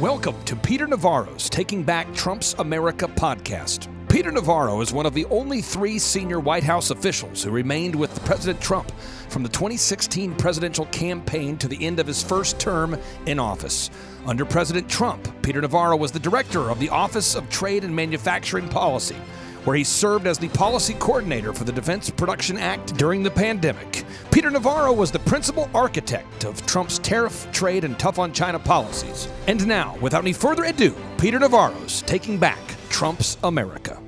Welcome to Peter Navarro's Taking Back Trump's America podcast. Peter Navarro is one of the only three senior White House officials who remained with President Trump from the 2016 presidential campaign to the end of his first term in office. Under President Trump, Peter Navarro was the director of the Office of Trade and Manufacturing Policy where he served as the policy coordinator for the Defense Production Act during the pandemic. Peter Navarro was the principal architect of Trump's tariff, trade, and tough on China policies. And now, without any further ado, Peter Navarro's Taking Back Trump's America.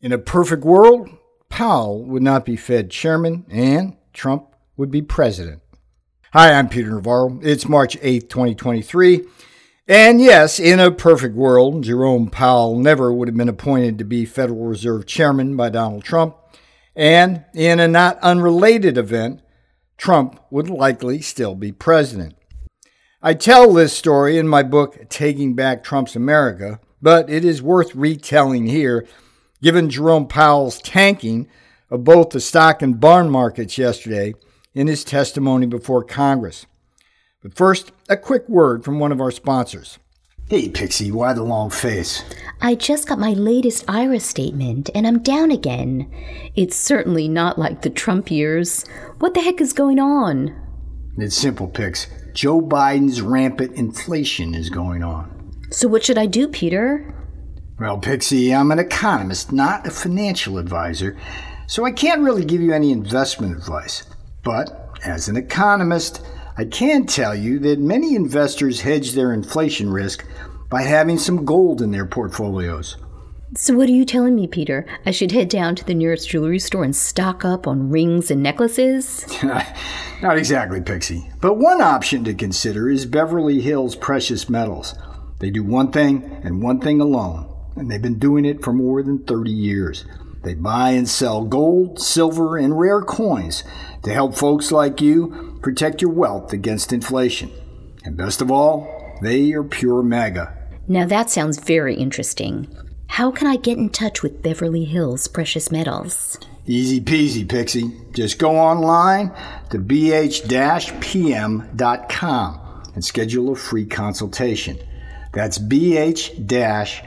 In a perfect world, Powell would not be Fed chairman and Trump would be president. Hi, I'm Peter Navarro. It's March 8, 2023. And yes, in a perfect world, Jerome Powell never would have been appointed to be Federal Reserve Chairman by Donald Trump. And in a not unrelated event, Trump would likely still be president. I tell this story in my book, Taking Back Trump's America, but it is worth retelling here given Jerome Powell's tanking of both the stock and bond markets yesterday in his testimony before Congress. But first, a quick word from one of our sponsors. Hey, Pixie, why the long face? I just got my latest IRA statement and I'm down again. It's certainly not like the Trump years. What the heck is going on? It's simple, Pix. Joe Biden's rampant inflation is going on. So, what should I do, Peter? Well, Pixie, I'm an economist, not a financial advisor, so I can't really give you any investment advice. But as an economist, I can tell you that many investors hedge their inflation risk by having some gold in their portfolios. So, what are you telling me, Peter? I should head down to the nearest jewelry store and stock up on rings and necklaces? Not exactly, Pixie. But one option to consider is Beverly Hills Precious Metals. They do one thing and one thing alone, and they've been doing it for more than 30 years. They buy and sell gold, silver, and rare coins to help folks like you protect your wealth against inflation. And best of all, they are pure MAGA. Now that sounds very interesting. How can I get in touch with Beverly Hills Precious Metals? Easy peasy, Pixie. Just go online to bh-pm.com and schedule a free consultation. That's bh-pm.com.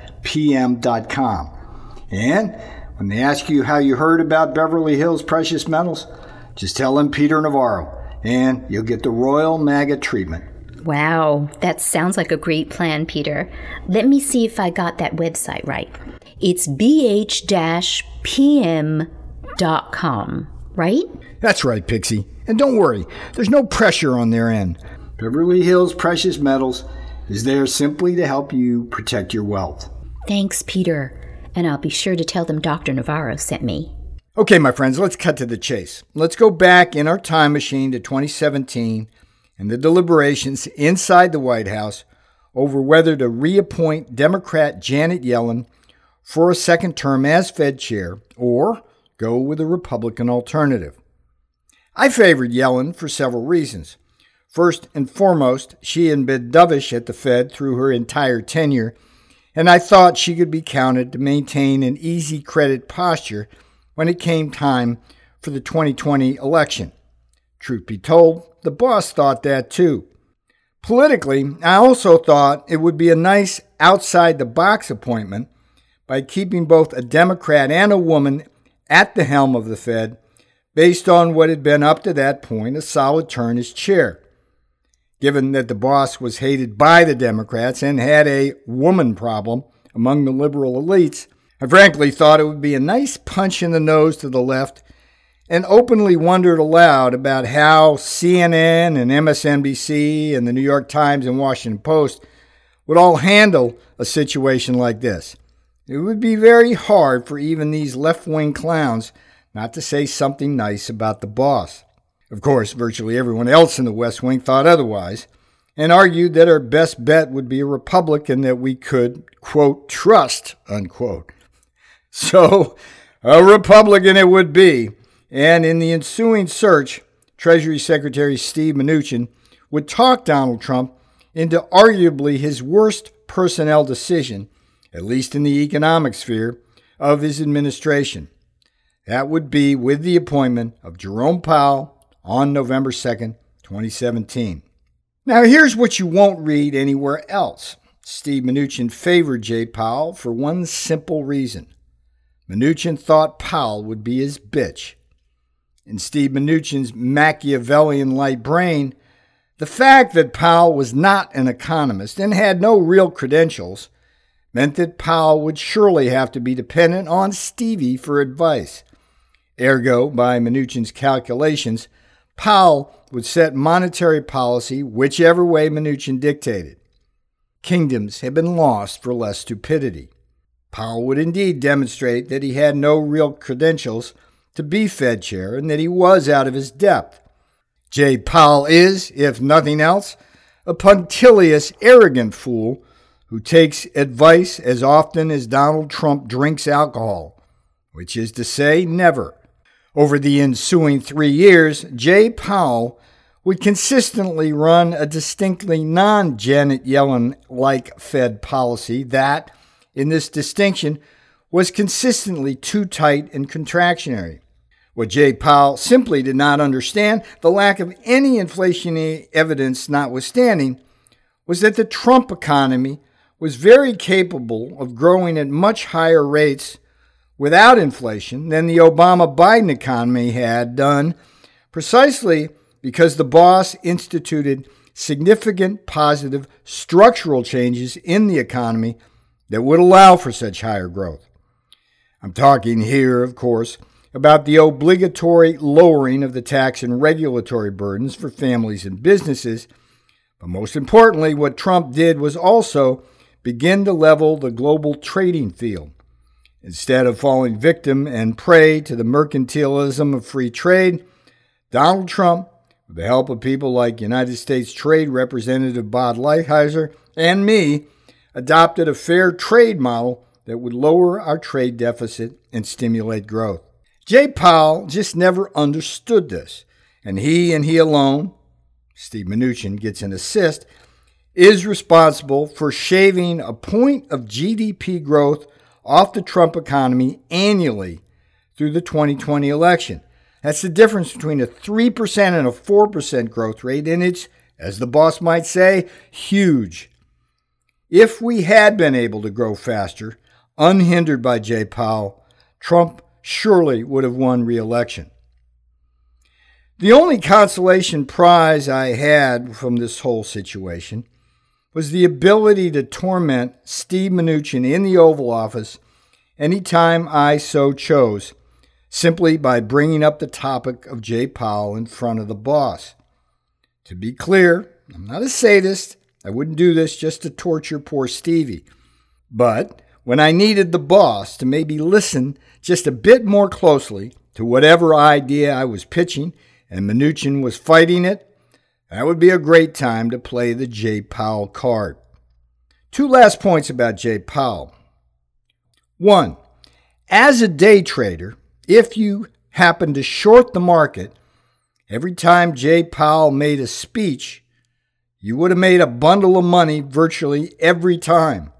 And when they ask you how you heard about Beverly Hills Precious Metals, just tell them Peter Navarro, and you'll get the Royal MAGA treatment. Wow, that sounds like a great plan, Peter. Let me see if I got that website right. It's bh-pm.com, right? That's right, Pixie. And don't worry, there's no pressure on their end. Beverly Hills Precious Metals is there simply to help you protect your wealth. Thanks, Peter and I'll be sure to tell them Dr. Navarro sent me. Okay, my friends, let's cut to the chase. Let's go back in our time machine to 2017 and the deliberations inside the White House over whether to reappoint Democrat Janet Yellen for a second term as Fed chair or go with a Republican alternative. I favored Yellen for several reasons. First and foremost, she had been dovish at the Fed through her entire tenure and I thought she could be counted to maintain an easy credit posture when it came time for the 2020 election. Truth be told, the boss thought that too. Politically, I also thought it would be a nice outside the box appointment by keeping both a Democrat and a woman at the helm of the Fed based on what had been up to that point a solid turn as chair given that the boss was hated by the Democrats and had a woman problem among the liberal elites, I frankly thought it would be a nice punch in the nose to the left and openly wondered aloud about how CNN and MSNBC and the New York Times and Washington Post would all handle a situation like this. It would be very hard for even these left wing clowns not to say something nice about the boss. Of course, virtually everyone else in the West Wing thought otherwise and argued that our best bet would be a Republican that we could, quote, trust, unquote. So, a Republican it would be. And in the ensuing search, Treasury Secretary Steve Mnuchin would talk Donald Trump into arguably his worst personnel decision, at least in the economic sphere, of his administration. That would be with the appointment of Jerome Powell on November 2nd, 2017. Now, here's what you won't read anywhere else. Steve Mnuchin favored Jay Powell for one simple reason. Mnuchin thought Powell would be his bitch. In Steve Mnuchin's Machiavellian light brain, the fact that Powell was not an economist and had no real credentials meant that Powell would surely have to be dependent on Stevie for advice. Ergo, by Mnuchin's calculations, Powell would set monetary policy whichever way Mnuchin dictated. Kingdoms had been lost for less stupidity. Powell would indeed demonstrate that he had no real credentials to be Fed chair and that he was out of his depth. Jay Powell is, if nothing else, a punctilious, arrogant fool who takes advice as often as Donald Trump drinks alcohol, which is to say, never. Over the ensuing three years, Jay Powell would consistently run a distinctly non Janet Yellen like Fed policy that, in this distinction, was consistently too tight and contractionary. What Jay Powell simply did not understand, the lack of any inflationary evidence notwithstanding, was that the Trump economy was very capable of growing at much higher rates without inflation than the Obama Biden economy had done, precisely because the boss instituted significant positive structural changes in the economy that would allow for such higher growth. I'm talking here, of course, about the obligatory lowering of the tax and regulatory burdens for families and businesses. But most importantly, what Trump did was also begin to level the global trading field. Instead of falling victim and prey to the mercantilism of free trade, Donald Trump, with the help of people like United States Trade Representative Bob Lighthizer and me, adopted a fair trade model that would lower our trade deficit and stimulate growth. Jay Powell just never understood this, and he and he alone, Steve Mnuchin gets an assist, is responsible for shaving a point of GDP growth off the Trump economy annually through the 2020 election. That's the difference between a 3% and a 4% growth rate, and it's, as the boss might say, huge. If we had been able to grow faster, unhindered by Jay Powell, Trump surely would have won re election. The only consolation prize I had from this whole situation was the ability to torment Steve Mnuchin in the Oval Office anytime I so chose, simply by bringing up the topic of Jay Powell in front of the boss. To be clear, I'm not a sadist. I wouldn't do this just to torture poor Stevie. But when I needed the boss to maybe listen just a bit more closely to whatever idea I was pitching and Mnuchin was fighting it, that would be a great time to play the Jay Powell card. Two last points about Jay Powell. One, as a day trader, if you happen to short the market, every time Jay Powell made a speech, you would have made a bundle of money virtually every time.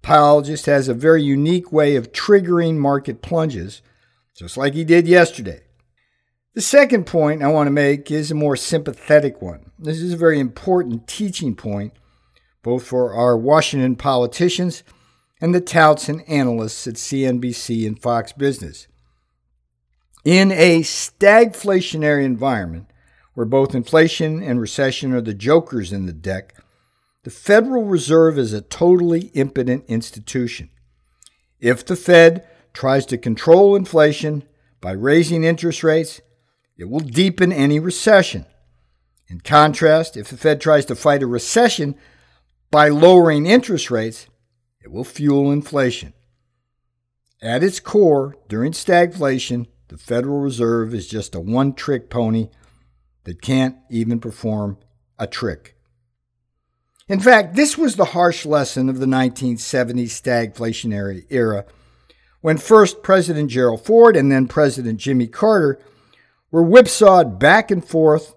Powell just has a very unique way of triggering market plunges, just like he did yesterday. The second point I want to make is a more sympathetic one. This is a very important teaching point, both for our Washington politicians and the touts and analysts at CNBC and Fox Business. In a stagflationary environment, where both inflation and recession are the jokers in the deck, the Federal Reserve is a totally impotent institution. If the Fed tries to control inflation by raising interest rates, it will deepen any recession. In contrast, if the Fed tries to fight a recession by lowering interest rates, it will fuel inflation. At its core, during stagflation, the Federal Reserve is just a one trick pony that can't even perform a trick. In fact, this was the harsh lesson of the 1970s stagflationary era when first President Gerald Ford and then President Jimmy Carter were whipsawed back and forth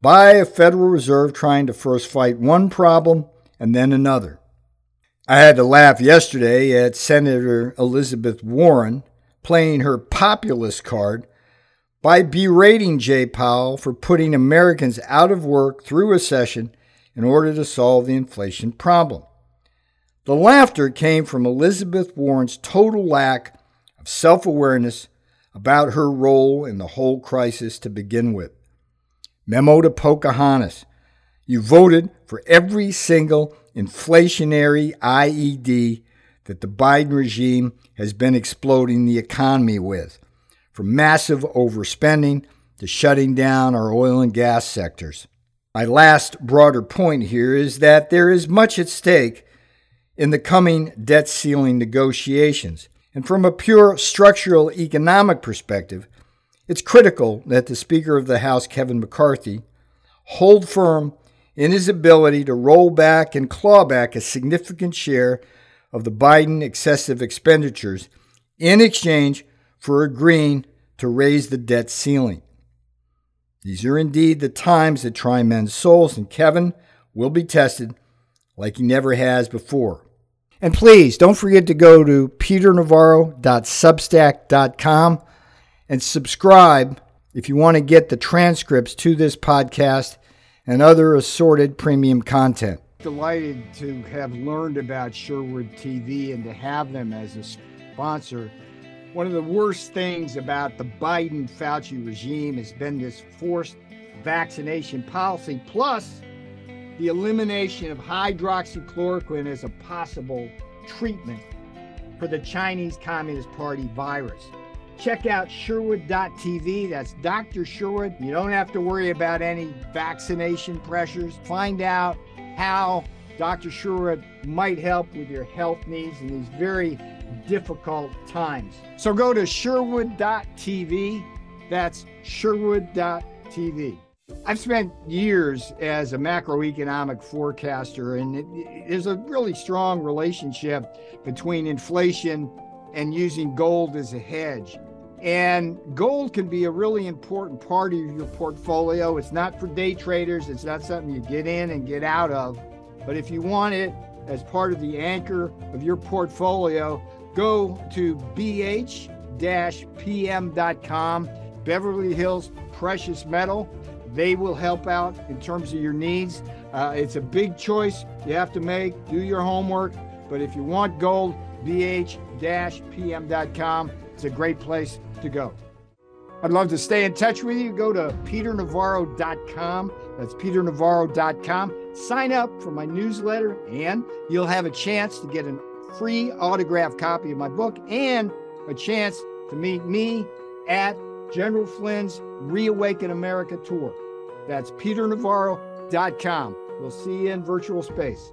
by a Federal Reserve trying to first fight one problem and then another. I had to laugh yesterday at Senator Elizabeth Warren playing her populist card by berating Jay Powell for putting Americans out of work through a recession in order to solve the inflation problem. The laughter came from Elizabeth Warren's total lack of self awareness about her role in the whole crisis to begin with. Memo to Pocahontas You voted for every single inflationary IED that the Biden regime has been exploding the economy with, from massive overspending to shutting down our oil and gas sectors. My last broader point here is that there is much at stake in the coming debt ceiling negotiations. And from a pure structural economic perspective, it's critical that the Speaker of the House, Kevin McCarthy, hold firm in his ability to roll back and claw back a significant share of the Biden excessive expenditures in exchange for agreeing to raise the debt ceiling. These are indeed the times that try men's souls, and Kevin will be tested like he never has before. And please don't forget to go to peternavarro.substack.com and subscribe if you want to get the transcripts to this podcast and other assorted premium content. Delighted to have learned about Sherwood TV and to have them as a sponsor. One of the worst things about the Biden Fauci regime has been this forced vaccination policy, plus the elimination of hydroxychloroquine as a possible treatment for the Chinese Communist Party virus. Check out Sherwood.tv. That's Dr. Sherwood. You don't have to worry about any vaccination pressures. Find out how Dr. Sherwood might help with your health needs in these very difficult times. So go to Sherwood.tv. That's Sherwood.tv. I've spent years as a macroeconomic forecaster, and it, there's a really strong relationship between inflation and using gold as a hedge. And gold can be a really important part of your portfolio. It's not for day traders, it's not something you get in and get out of. But if you want it as part of the anchor of your portfolio, go to bh pm.com, Beverly Hills Precious Metal. They will help out in terms of your needs. Uh, it's a big choice you have to make. Do your homework. But if you want gold, bh pm.com. It's a great place to go. I'd love to stay in touch with you. Go to peternavarro.com. That's peternavarro.com. Sign up for my newsletter, and you'll have a chance to get a free autographed copy of my book and a chance to meet me at General Flynn's Reawaken America tour. That's peternavarro.com. We'll see you in virtual space.